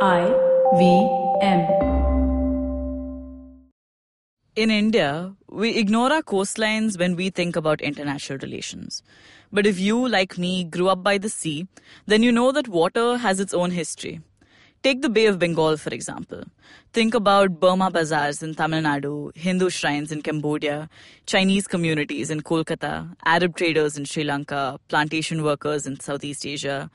I V M. In India, we ignore our coastlines when we think about international relations. But if you, like me, grew up by the sea, then you know that water has its own history. Take the Bay of Bengal, for example. Think about Burma bazaars in Tamil Nadu, Hindu shrines in Cambodia, Chinese communities in Kolkata, Arab traders in Sri Lanka, plantation workers in Southeast Asia.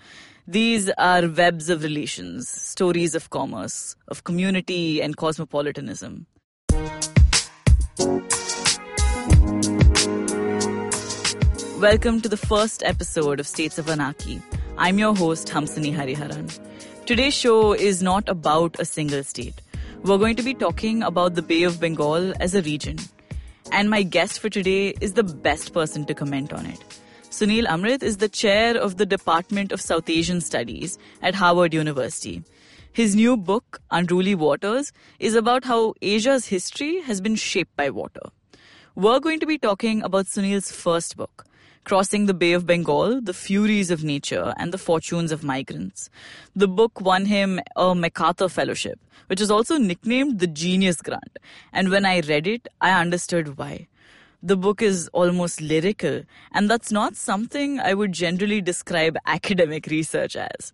These are webs of relations, stories of commerce, of community and cosmopolitanism. Welcome to the first episode of States of Anarchy. I'm your host, Hamsini Hariharan. Today's show is not about a single state. We're going to be talking about the Bay of Bengal as a region. And my guest for today is the best person to comment on it. Sunil Amrith is the chair of the Department of South Asian Studies at Harvard University. His new book, Unruly Waters, is about how Asia's history has been shaped by water. We're going to be talking about Sunil's first book, Crossing the Bay of Bengal, The Furies of Nature and the Fortunes of Migrants. The book won him a MacArthur Fellowship, which is also nicknamed the Genius Grant. And when I read it, I understood why. The book is almost lyrical, and that's not something I would generally describe academic research as.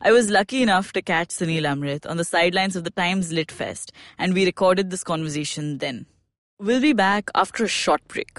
I was lucky enough to catch Sunil Amrith on the sidelines of the Times Lit Fest, and we recorded this conversation then. We'll be back after a short break.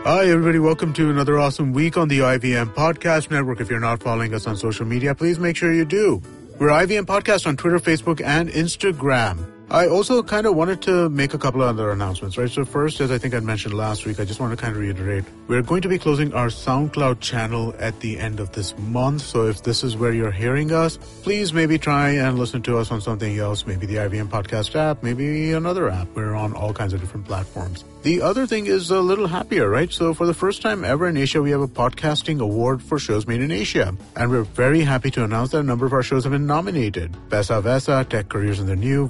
Hi, everybody. Welcome to another awesome week on the IVM Podcast Network. If you're not following us on social media, please make sure you do. We're IVM Podcast on Twitter, Facebook, and Instagram. I also kind of wanted to make a couple of other announcements, right? So first, as I think I mentioned last week, I just want to kind of reiterate, we're going to be closing our SoundCloud channel at the end of this month. So if this is where you're hearing us, please maybe try and listen to us on something else, maybe the IVM podcast app, maybe another app. We're on all kinds of different platforms. The other thing is a little happier, right? So for the first time ever in Asia, we have a podcasting award for shows made in Asia. And we're very happy to announce that a number of our shows have been nominated. Paisa Vaisa, Tech Careers in the New,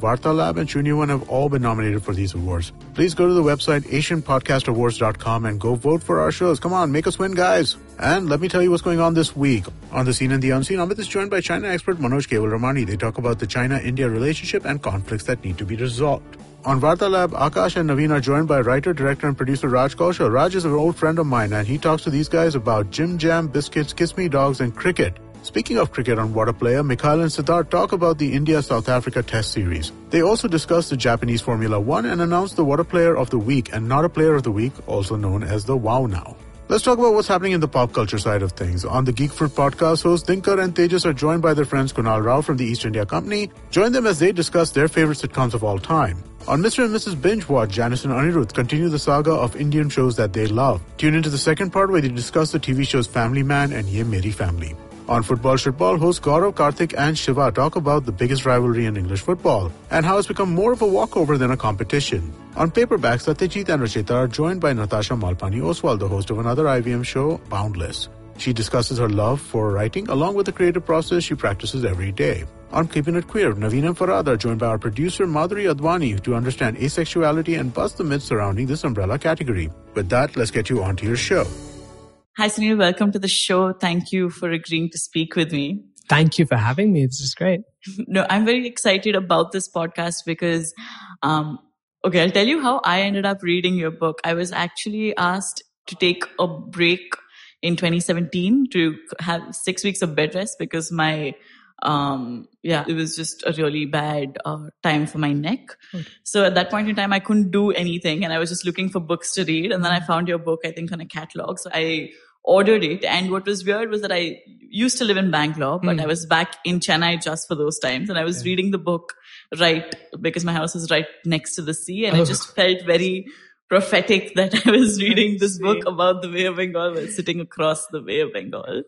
Vartalab, and Junior One have all been nominated for these awards. Please go to the website asianpodcastawards.com and go vote for our shows. Come on, make us win, guys. And let me tell you what's going on this week. On the seen and the unseen, Amit is joined by China expert Manoj Kewalramani. They talk about the China-India relationship and conflicts that need to be resolved. On Varta Lab, Akash and Naveen are joined by writer, director, and producer Raj Kaushal. Raj is an old friend of mine, and he talks to these guys about Jim Jam, biscuits, kiss me dogs, and cricket. Speaking of cricket on a Player, Mikhail and Siddharth talk about the India-South Africa Test Series. They also discuss the Japanese Formula One and announce the a Player of the Week and Not a Player of the Week, also known as the Wow Now. Let's talk about what's happening in the pop culture side of things. On the Geek Fruit podcast, hosts Dinkar and Tejas are joined by their friends Kunal Rao from the East India Company. Join them as they discuss their favorite sitcoms of all time. On Mr. and Mrs. Binge Watch, Janice and Anirudh continue the saga of Indian shows that they love. Tune into the second part where they discuss the TV shows Family Man and Ye Meri Family. On Football Shitball, hosts Gaurav, Karthik, and Shiva talk about the biggest rivalry in English football and how it's become more of a walkover than a competition. On Paperback, Satyajit and Rachita are joined by Natasha Malpani Oswal, the host of another IVM show, Boundless. She discusses her love for writing along with the creative process she practices every day. On Keeping It Queer, Naveen and Farad are joined by our producer Madhuri Advani to understand asexuality and bust the myths surrounding this umbrella category. With that, let's get you onto your show. Hi, Sunil. Welcome to the show. Thank you for agreeing to speak with me. Thank you for having me. This is great. no, I'm very excited about this podcast because, um, okay, I'll tell you how I ended up reading your book. I was actually asked to take a break in 2017 to have six weeks of bed rest because my um yeah it was just a really bad uh, time for my neck okay. so at that point in time i couldn't do anything and i was just looking for books to read and then i found your book i think on a catalog so i ordered it and what was weird was that i used to live in bangalore but mm. i was back in chennai just for those times and i was yeah. reading the book right because my house is right next to the sea and oh. i just felt very prophetic that I was reading this book about the Bay of Bengal while sitting across the Bay of Bengal.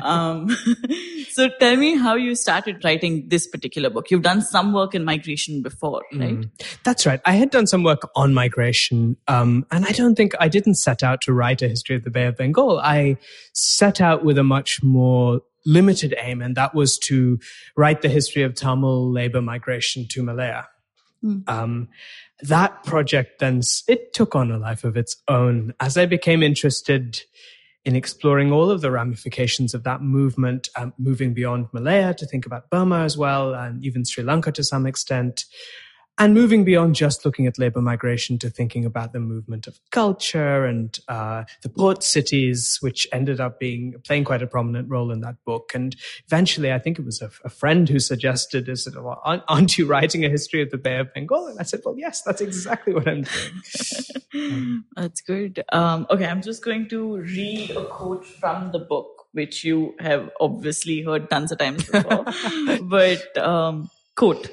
Um, so tell me how you started writing this particular book. You've done some work in migration before, right? Mm, that's right. I had done some work on migration, um, and I don't think I didn't set out to write a history of the Bay of Bengal. I set out with a much more limited aim, and that was to write the history of Tamil labor migration to Malaya. Mm. Um, that project then it took on a life of its own as I became interested in exploring all of the ramifications of that movement, um, moving beyond Malaya to think about Burma as well, and even Sri Lanka to some extent. And moving beyond just looking at labor migration to thinking about the movement of culture and uh, the port cities, which ended up being playing quite a prominent role in that book. And eventually, I think it was a, a friend who suggested, "Is it? Well, aren't you writing a history of the Bay of Bengal?" And I said, "Well, yes, that's exactly what I'm doing." that's good. Um, okay, I'm just going to read a quote from the book, which you have obviously heard tons of times before, but um, quote.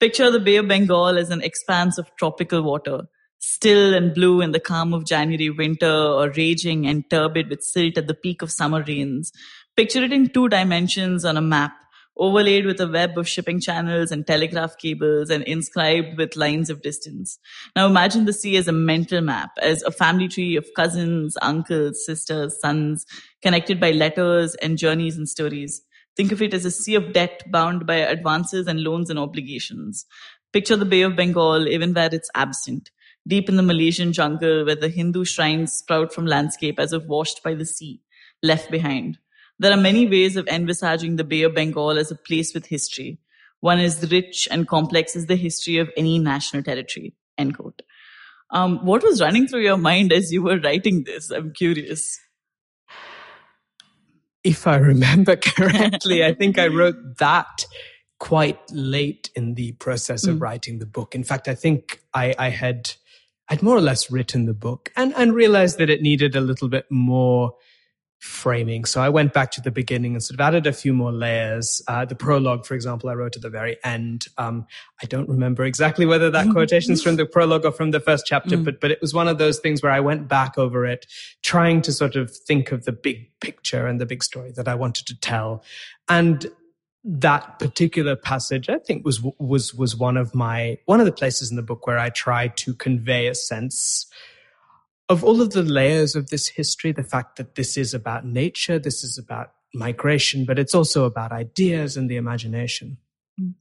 Picture the Bay of Bengal as an expanse of tropical water, still and blue in the calm of January winter or raging and turbid with silt at the peak of summer rains. Picture it in two dimensions on a map, overlaid with a web of shipping channels and telegraph cables and inscribed with lines of distance. Now imagine the sea as a mental map, as a family tree of cousins, uncles, sisters, sons, connected by letters and journeys and stories. Think of it as a sea of debt bound by advances and loans and obligations. Picture the Bay of Bengal even where it's absent, deep in the Malaysian jungle where the Hindu shrines sprout from landscape as if washed by the sea, left behind. There are many ways of envisaging the Bay of Bengal as a place with history. One is rich and complex as the history of any national territory. End quote. Um, what was running through your mind as you were writing this? I'm curious if I remember correctly, I think I wrote that quite late in the process of mm. writing the book. In fact, I think I, I had I'd more or less written the book and, and realized that it needed a little bit more framing. So I went back to the beginning and sort of added a few more layers. Uh, the prologue, for example, I wrote at the very end. Um, I don't remember exactly whether that quotation is from the prologue or from the first chapter, mm. but but it was one of those things where I went back over it, trying to sort of think of the big picture and the big story that I wanted to tell, and that particular passage i think was was was one of my one of the places in the book where i tried to convey a sense of all of the layers of this history, the fact that this is about nature, this is about migration, but it's also about ideas and the imagination. Mm.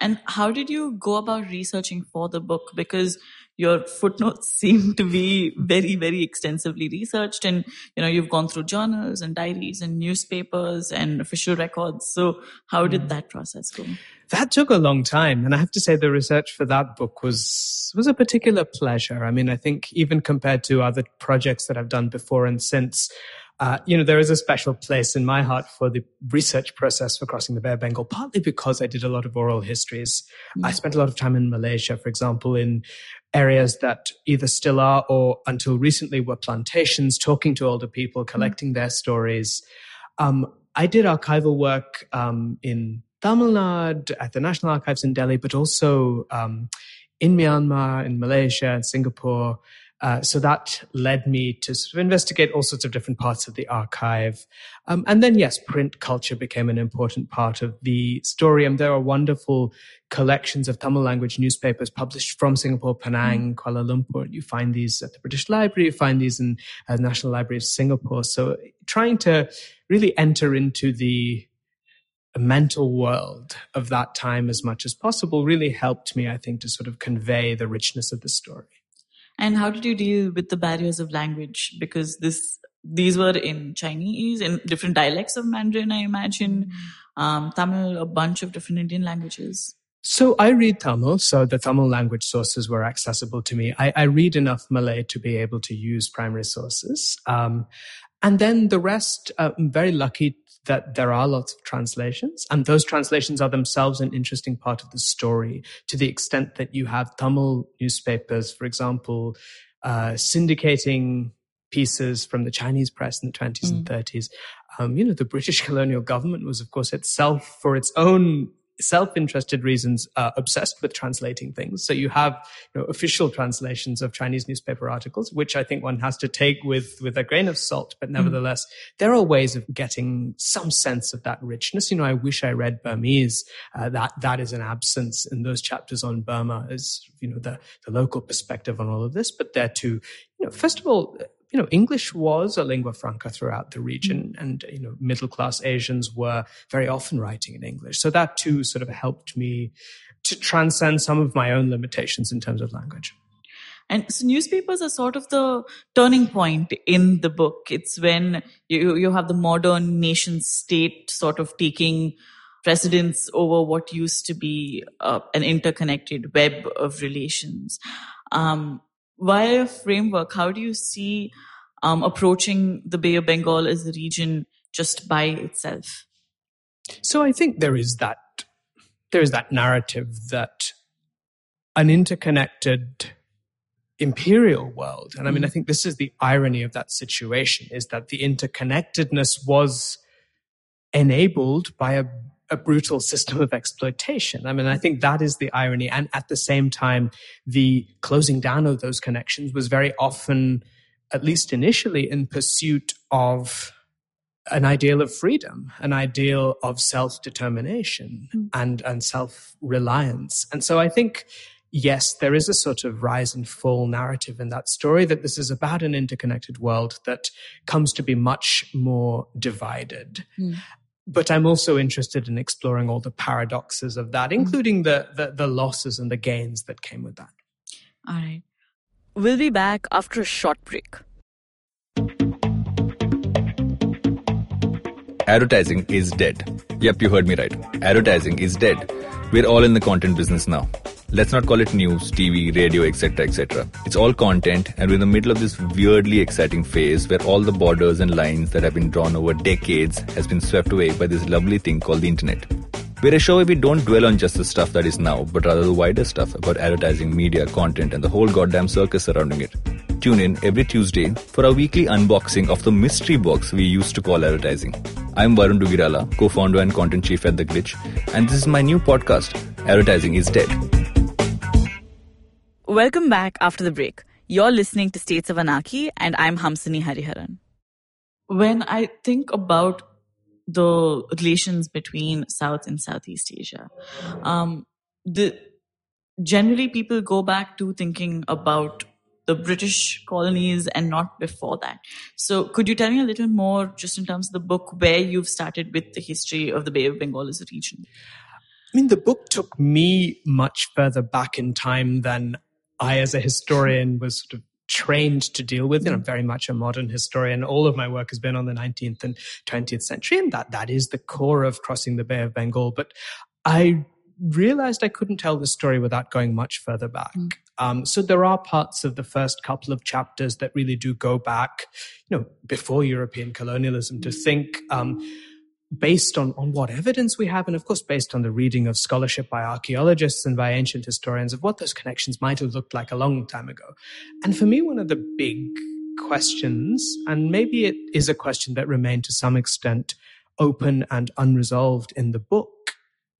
And how did you go about researching for the book? Because your footnotes seem to be very, very extensively researched and, you know, you've gone through journals and diaries and newspapers and official records. So how did mm. that process go? That took a long time. And I have to say the research for that book was, was a particular pleasure. I mean, I think even compared to other projects that I've done before and since, uh, you know, there is a special place in my heart for the research process for crossing the of Bengal, partly because I did a lot of oral histories. Mm. I spent a lot of time in Malaysia, for example, in areas that either still are or until recently were plantations, talking to older people, mm. collecting their stories. Um, I did archival work um, in Tamil Nadu at the National Archives in Delhi, but also um, in Myanmar, in Malaysia, and Singapore. Uh, so that led me to sort of investigate all sorts of different parts of the archive. Um, and then, yes, print culture became an important part of the story. And there are wonderful collections of Tamil language newspapers published from Singapore, Penang, mm. Kuala Lumpur. You find these at the British Library, you find these in uh, National Library of Singapore. So trying to really enter into the mental world of that time as much as possible really helped me, I think, to sort of convey the richness of the story. And how did you deal with the barriers of language? Because this these were in Chinese, in different dialects of Mandarin, I imagine, um, Tamil, a bunch of different Indian languages. So I read Tamil, so the Tamil language sources were accessible to me. I, I read enough Malay to be able to use primary sources. Um, and then the rest, uh, I'm very lucky that there are lots of translations and those translations are themselves an interesting part of the story to the extent that you have Tamil newspapers, for example, uh, syndicating pieces from the Chinese press in the 20s mm. and 30s. Um, you know, the British colonial government was, of course, itself for its own self-interested reasons uh, obsessed with translating things. So you have you know, official translations of Chinese newspaper articles, which I think one has to take with with a grain of salt. But mm. nevertheless, mm. there are ways of getting some sense of that richness. You know, I wish I read Burmese. Uh, that that is an absence in those chapters on Burma, as you know, the the local perspective on all of this. But there too, you know, first of all, you know, English was a lingua franca throughout the region, mm. and you know, middle class Asians were very often writing in English. So that too sort of helped me to transcend some of my own limitations in terms of language. And so newspapers are sort of the turning point in the book. It's when you, you have the modern nation state sort of taking precedence over what used to be uh, an interconnected web of relations. Um, via framework, how do you see um, approaching the Bay of Bengal as a region just by itself? So I think there is that there is that narrative that an interconnected imperial world, and I mean, I mm. think this is the irony of that situation, is that the interconnectedness was enabled by a a brutal system of exploitation. I mean, I think that is the irony. And at the same time, the closing down of those connections was very often, at least initially, in pursuit of an ideal of freedom, an ideal of self determination mm. and, and self reliance. And so I think, yes, there is a sort of rise and fall narrative in that story that this is about an interconnected world that comes to be much more divided. Mm but I'm also interested in exploring all the paradoxes of that, mm-hmm. including the, the, the losses and the gains that came with that. All right. We'll be back after a short break. Advertising is dead. Yep, you heard me right. Advertising is dead. We're all in the content business now. Let's not call it news, TV, radio, etc., etc. It's all content, and we're in the middle of this weirdly exciting phase where all the borders and lines that have been drawn over decades has been swept away by this lovely thing called the internet. We're a show where we don't dwell on just the stuff that is now, but rather the wider stuff about advertising, media, content, and the whole goddamn circus surrounding it. Tune in every Tuesday for our weekly unboxing of the mystery box we used to call advertising. I'm Varun Duggirala, co-founder and content chief at The Glitch, and this is my new podcast, Advertising is Dead. Welcome back after the break. You're listening to States of Anarchy, and I'm Hamsini Hariharan. When I think about the relations between South and Southeast Asia, um, the generally people go back to thinking about the British colonies and not before that. So, could you tell me a little more, just in terms of the book, where you've started with the history of the Bay of Bengal as a region? I mean, the book took me much further back in time than I, as a historian, was sort of trained to deal with. And I'm very much a modern historian. All of my work has been on the 19th and 20th century, and that that is the core of crossing the Bay of Bengal. But I realized I couldn't tell the story without going much further back. Mm. Um, so there are parts of the first couple of chapters that really do go back, you know, before European colonialism to think. Um, based on, on what evidence we have, and of course, based on the reading of scholarship by archaeologists and by ancient historians of what those connections might have looked like a long time ago. And for me, one of the big questions, and maybe it is a question that remained to some extent open and unresolved in the book,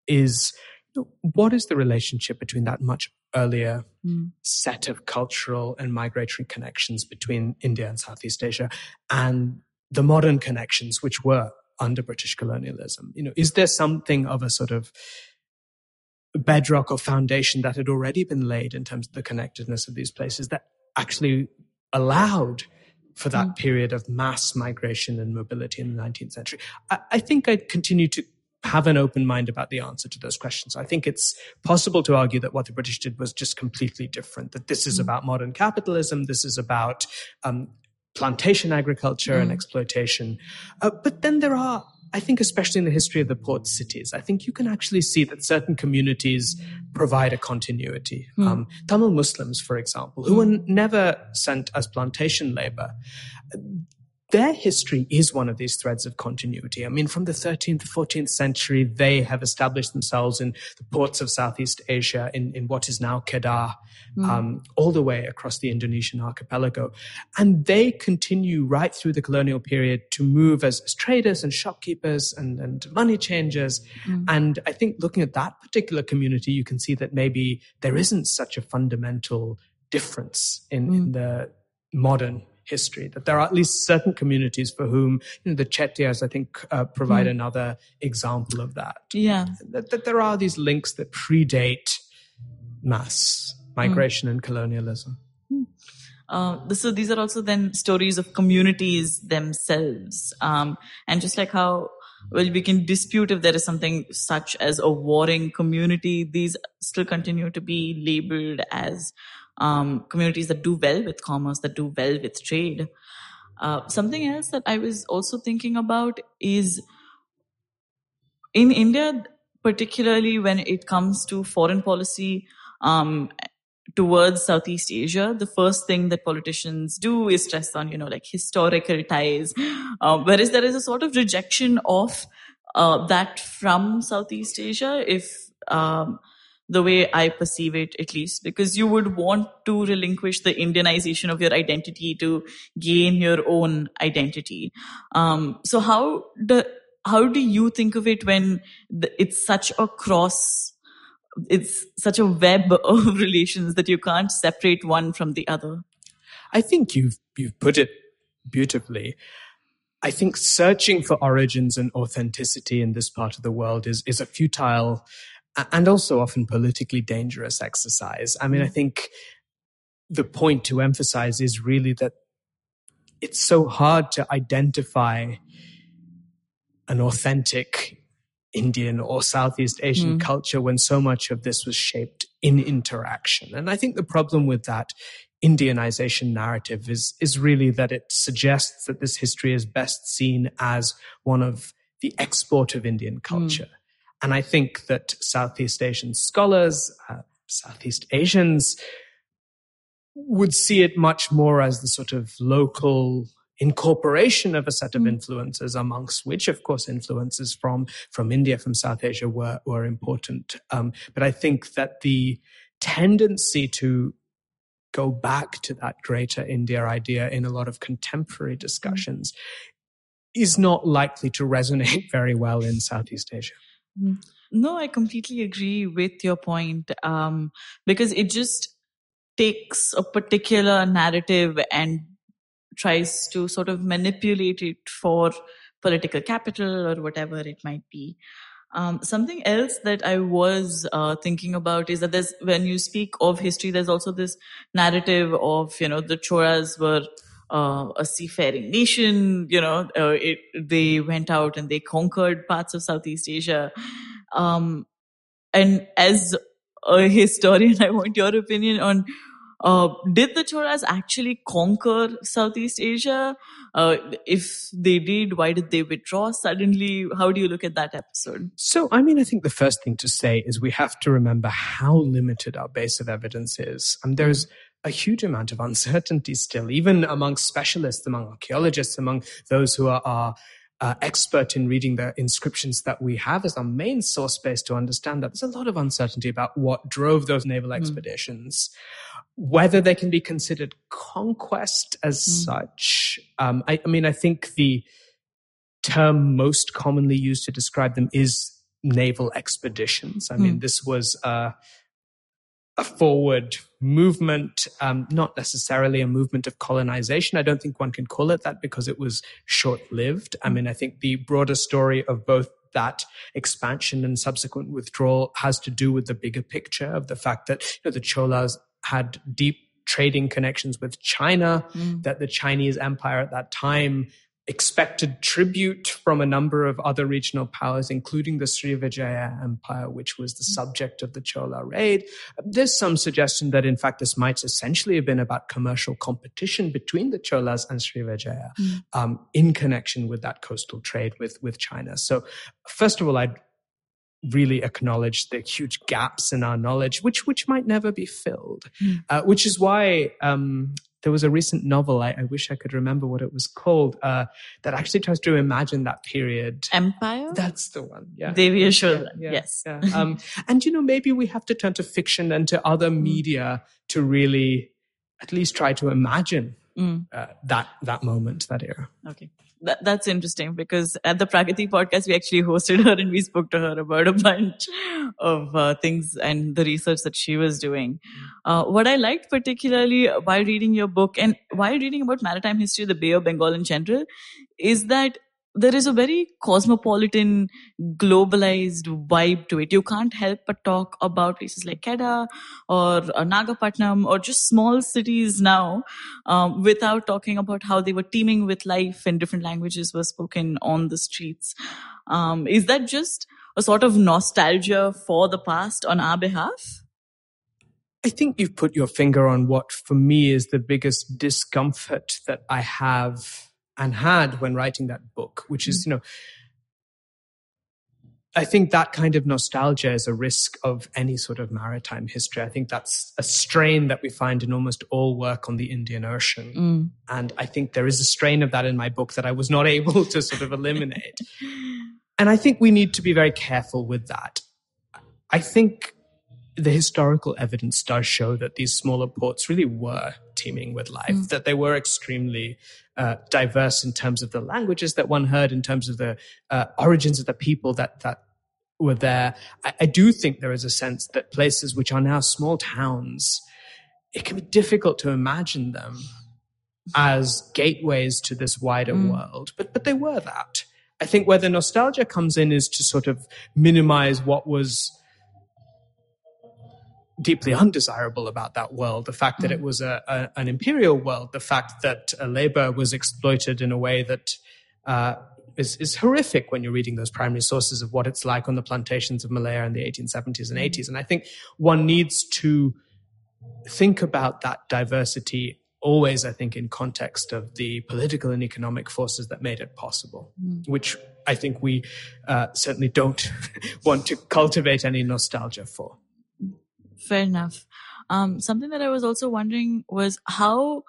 is you know, what is the relationship between that much earlier mm. set of cultural and migratory connections between India and Southeast Asia and the modern connections, which were under British colonialism? You know, is there something of a sort of bedrock or foundation that had already been laid in terms of the connectedness of these places that actually allowed for that mm. period of mass migration and mobility in the 19th century? I, I think I'd continue to have an open mind about the answer to those questions. I think it's possible to argue that what the British did was just completely different, that this is mm. about modern capitalism, this is about um, plantation agriculture mm. and exploitation. Uh, but then there are, I think, especially in the history of the port cities, I think you can actually see that certain communities provide a continuity. Mm. Um, Tamil Muslims, for example, who were never sent as plantation labor, their history is one of these threads of continuity. I mean, from the 13th to 14th century, they have established themselves in the ports of Southeast Asia, in, in what is now Kedah, mm. um, all the way across the Indonesian archipelago. And they continue right through the colonial period to move as, as traders and shopkeepers and, and money changers. Mm. And I think looking at that particular community, you can see that maybe there isn't such a fundamental difference in, mm. in the modern history. That there are at least certain communities for whom you know, the Chettiars, I think, uh, provide mm. another example of that. Yeah, that, that, there are these links that predate mass migration mm. and colonialism. Hmm. Uh, so these are also then stories of communities themselves, um, and just like how well we can dispute if there is something such as a warring community, these still continue to be labeled as um, communities that do well with commerce, that do well with trade. Uh, something else that I was also thinking about is in India, particularly when it comes to foreign policy um, towards Southeast Asia, the first thing that politicians do is stress on, you know, like historical ties, uh, whereas there is a sort of rejection of uh, that from Southeast Asia, if um, the way I perceive it, at least, because you would want to relinquish the Indianization of your identity to gain your own identity. Um, so how do how do you think of it when the, it's such a cross? It's such a web of relations that you can't separate one from the other. I think you've you've put it beautifully. I think searching for origins and authenticity in this part of the world is is a futile and also often politically dangerous exercise. I mean, I think the point to emphasize is really that it's so hard to identify an authentic Indian or Southeast Asian mm. culture when so much of this was shaped in interaction. And I think the problem with that Indianization narrative is, is really that it suggests that this history is best seen as one of the export of Indian culture. Mm. And I think that Southeast Asian scholars, uh, Southeast Asians, would see it much more as the sort of local incorporation of a set of mm. influences amongst which of course influences from from india from south asia were were important um, but i think that the tendency to go back to that greater india idea in a lot of contemporary mm. discussions is not likely to resonate very well in southeast asia. No, I completely agree with your point um, because it just takes a particular narrative and tries to sort of manipulate it for political capital or whatever it might be. Um, something else that I was uh, thinking about is that there's when you speak of history, there's also this narrative of you know the Cholas were uh, a seafaring nation. You know, uh, it, they went out and they conquered parts of Southeast Asia. Um, and as a historian, I want your opinion on uh, did the Cholas actually conquer Southeast Asia? Uh, if they did, why did they withdraw suddenly? How do you look at that episode? So, I mean, I think the first thing to say is we have to remember how limited our base of evidence is. And there's a huge amount of uncertainty still, even among specialists, among archaeologists, among those who are, are uh, expert in reading the inscriptions that we have as our main source base to understand that there's a lot of uncertainty about what drove those naval hmm. expeditions. Mm. Whether they can be considered conquest as mm. such, um, I, I mean, I think the term most commonly used to describe them is naval expeditions. I mean, mm. this was uh, a forward movement, um, not necessarily a movement of colonization. I don't think one can call it that because it was short lived. I mean, I think the broader story of both that expansion and subsequent withdrawal has to do with the bigger picture of the fact that you know, the Cholas had deep trading connections with China, mm. that the Chinese empire at that time expected tribute from a number of other regional powers, including the Srivijaya Empire, which was the subject of the Chola raid. There's some suggestion that, in fact, this might essentially have been about commercial competition between the Cholas and Srivijaya mm. um, in connection with that coastal trade with, with China. So, first of all, I'd really acknowledge the huge gaps in our knowledge, which which might never be filled. Mm. Uh, which is why um, there was a recent novel, I, I, wish I could remember what it was called, uh, that actually tries to imagine that period. Empire? That's the one. Yeah. Devi yeah, yeah, yes. Yeah. Um, and, you know, maybe we have to turn to fiction and to other mm. media to really at least try to imagine mm. uh, that, that moment, that era. Okay that, that's interesting because at the Pragati podcast, we actually hosted her and we spoke to her about a bunch of uh, things and the research that she was doing. Uh, what I liked particularly while reading your book and while reading about maritime history, the Bay of Bengal in general, is that there is a very cosmopolitan, globalized vibe to it. You can't help but talk about places like Kedah or uh, Nagapattinam or just small cities now um, without talking about how they were teeming with life and different languages were spoken on the streets. Um, is that just a sort of nostalgia for the past on our behalf? I think you've put your finger on what for me is the biggest discomfort that I have and had when writing that book, which is, you know, I think that kind of nostalgia is a risk of any sort of maritime history. I think that's a strain that we find in almost all work on the Indian Ocean. Mm. And I think there is a strain of that in my book that I was not able to sort of eliminate. and I think we need to be very careful with that. I think the historical evidence does show that these smaller ports really were teeming with life, Mm. that they were extremely uh, diverse in terms of the languages that one heard, in terms of the uh, origins of the people that that were there. I, I do think there is a sense that places which are now small towns, it can be difficult to imagine them as gateways to this wider Mm. world, but but they were that. I think where the nostalgia comes in is to sort of minimize what was deeply undesirable about that world. The fact that it was a, a an imperial world, the fact that uh, labor was exploited in a way that uh, is, is horrific when you're reading those primary sources of what it's like on the plantations of Malaya in the 1870s and 80s. And I think one needs to think about that diversity always, I think, in context of the political and economic forces that made it possible, which I think we uh, certainly don't want to cultivate any nostalgia for. Fair enough. Um, something that I was also wondering was how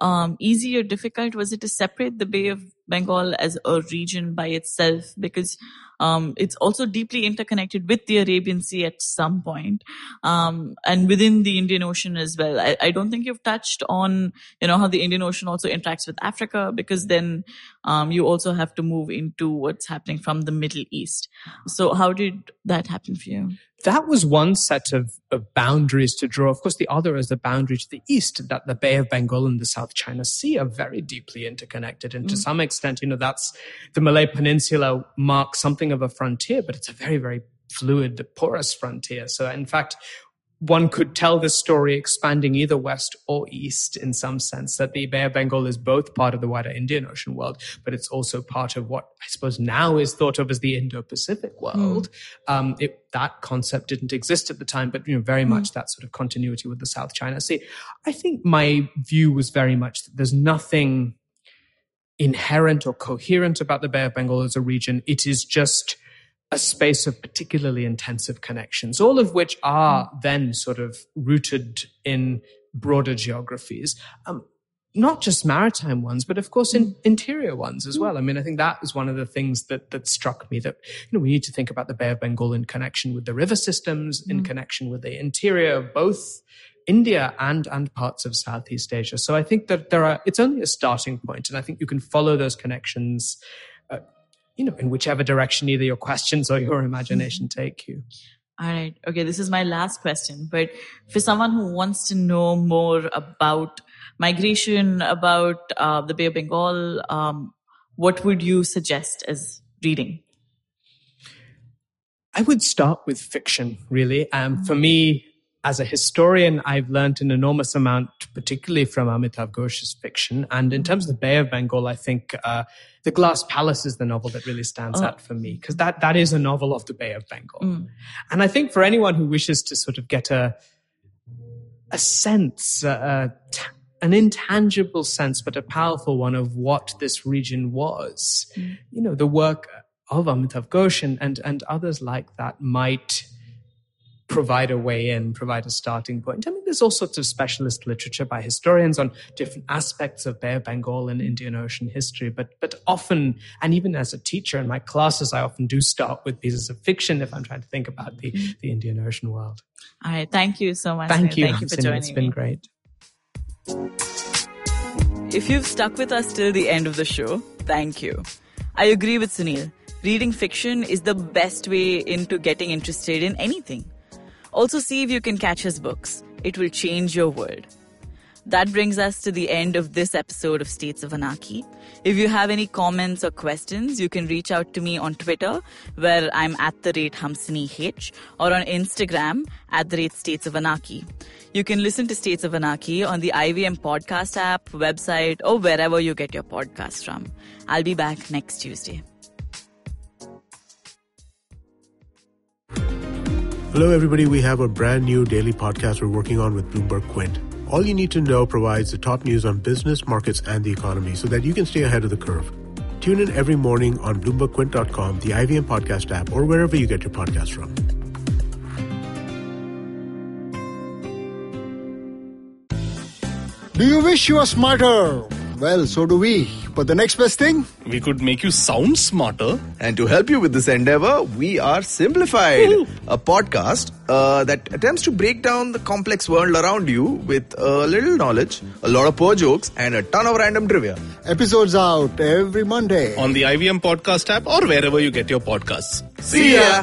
um, easy or difficult was it to separate the Bay of Bengal as a region by itself? Because um, it's also deeply interconnected with the Arabian Sea at some point, um, and within the Indian Ocean as well. I, I don't think you've touched on, you know, how the Indian Ocean also interacts with Africa, because then um, you also have to move into what's happening from the Middle East. So, how did that happen for you? that was one set of, of, boundaries to draw. Of course, the other is the boundary to the east, that the Bay of Bengal and the South China Sea are very deeply interconnected. And mm. to some extent, you know, that's the Malay Peninsula marks something of a frontier, but it's a very, very fluid, porous frontier. So, in fact, one could tell this story expanding either west or east in some sense that the Bay of Bengal is both part of the wider Indian Ocean world, but it's also part of what I suppose now is thought of as the Indo-Pacific world. Mm. Um, it, that concept didn't exist at the time, but you know, very mm. much that sort of continuity with the South China Sea. I think my view was very much that there's nothing inherent or coherent about the Bay of Bengal as a region. It is just a space of particularly intensive connections, all of which are then sort of rooted in broader geographies. Um, not just maritime ones, but of course in interior ones as well. I mean, I think that was one of the things that that struck me that you know we need to think about the Bay of Bengal in connection with the river systems, in connection with the interior of both India and and parts of Southeast Asia. So I think that there are it's only a starting point, and I think you can follow those connections. Uh, you know, in whichever direction either your questions or your imagination take you. All right. Okay. This is my last question. But for someone who wants to know more about migration, about uh, the Bay of Bengal, um, what would you suggest as reading? I would start with fiction, really. Um, for me, as a historian, I've learned an enormous amount, particularly from Amitav Ghosh's fiction. And in terms of the Bay of Bengal, I think uh, The Glass Palace is the novel that really stands Oh. out for me, because that, that is a novel of the Bay of Bengal. Mm. And I think for anyone who wishes to sort of get a, a sense, a, a t- an intangible sense, but a powerful one of what this region was, you know, the work of Amitav Ghosh and, and, and others like that might provide a way in, provide a starting point. I mean, there's all sorts of specialist literature by historians on different aspects of Bay of Bengal and Indian Ocean history, but but often, and even as a teacher in my classes, I often do start with pieces of fiction if I'm trying to think about the, mm-hmm. the Indian Ocean world. All right. Thank you so much. Thank you, Thank you for joining It's been me. great. If you've stuck with us till the end of the show, thank you. I agree with Sunil. Reading fiction is the best way into getting interested in anything. Also, see if you can catch his books. It will change your world. That brings us to the end of this episode of States of Anarchy. If you have any comments or questions, you can reach out to me on Twitter, where I'm at the rate Hamsini H, or on Instagram at the rate States of Anarchy. You can listen to States of Anarchy on the IVM podcast app, website, or wherever you get your podcasts from. I'll be back next Tuesday. Hello, everybody. We have a brand new daily podcast we're working on with Bloomberg Quint. All you need to know provides the top news on business, markets, and the economy so that you can stay ahead of the curve. Tune in every morning on BloombergQuint.com, the IVM podcast app, or wherever you get your podcasts from. Do you wish you were smarter? Well, so do we. But the next best thing? We could make you sound smarter. And to help you with this endeavor, we are Simplified, a podcast uh, that attempts to break down the complex world around you with a little knowledge, a lot of poor jokes, and a ton of random trivia. Episodes out every Monday. On the IVM Podcast app or wherever you get your podcasts. See ya!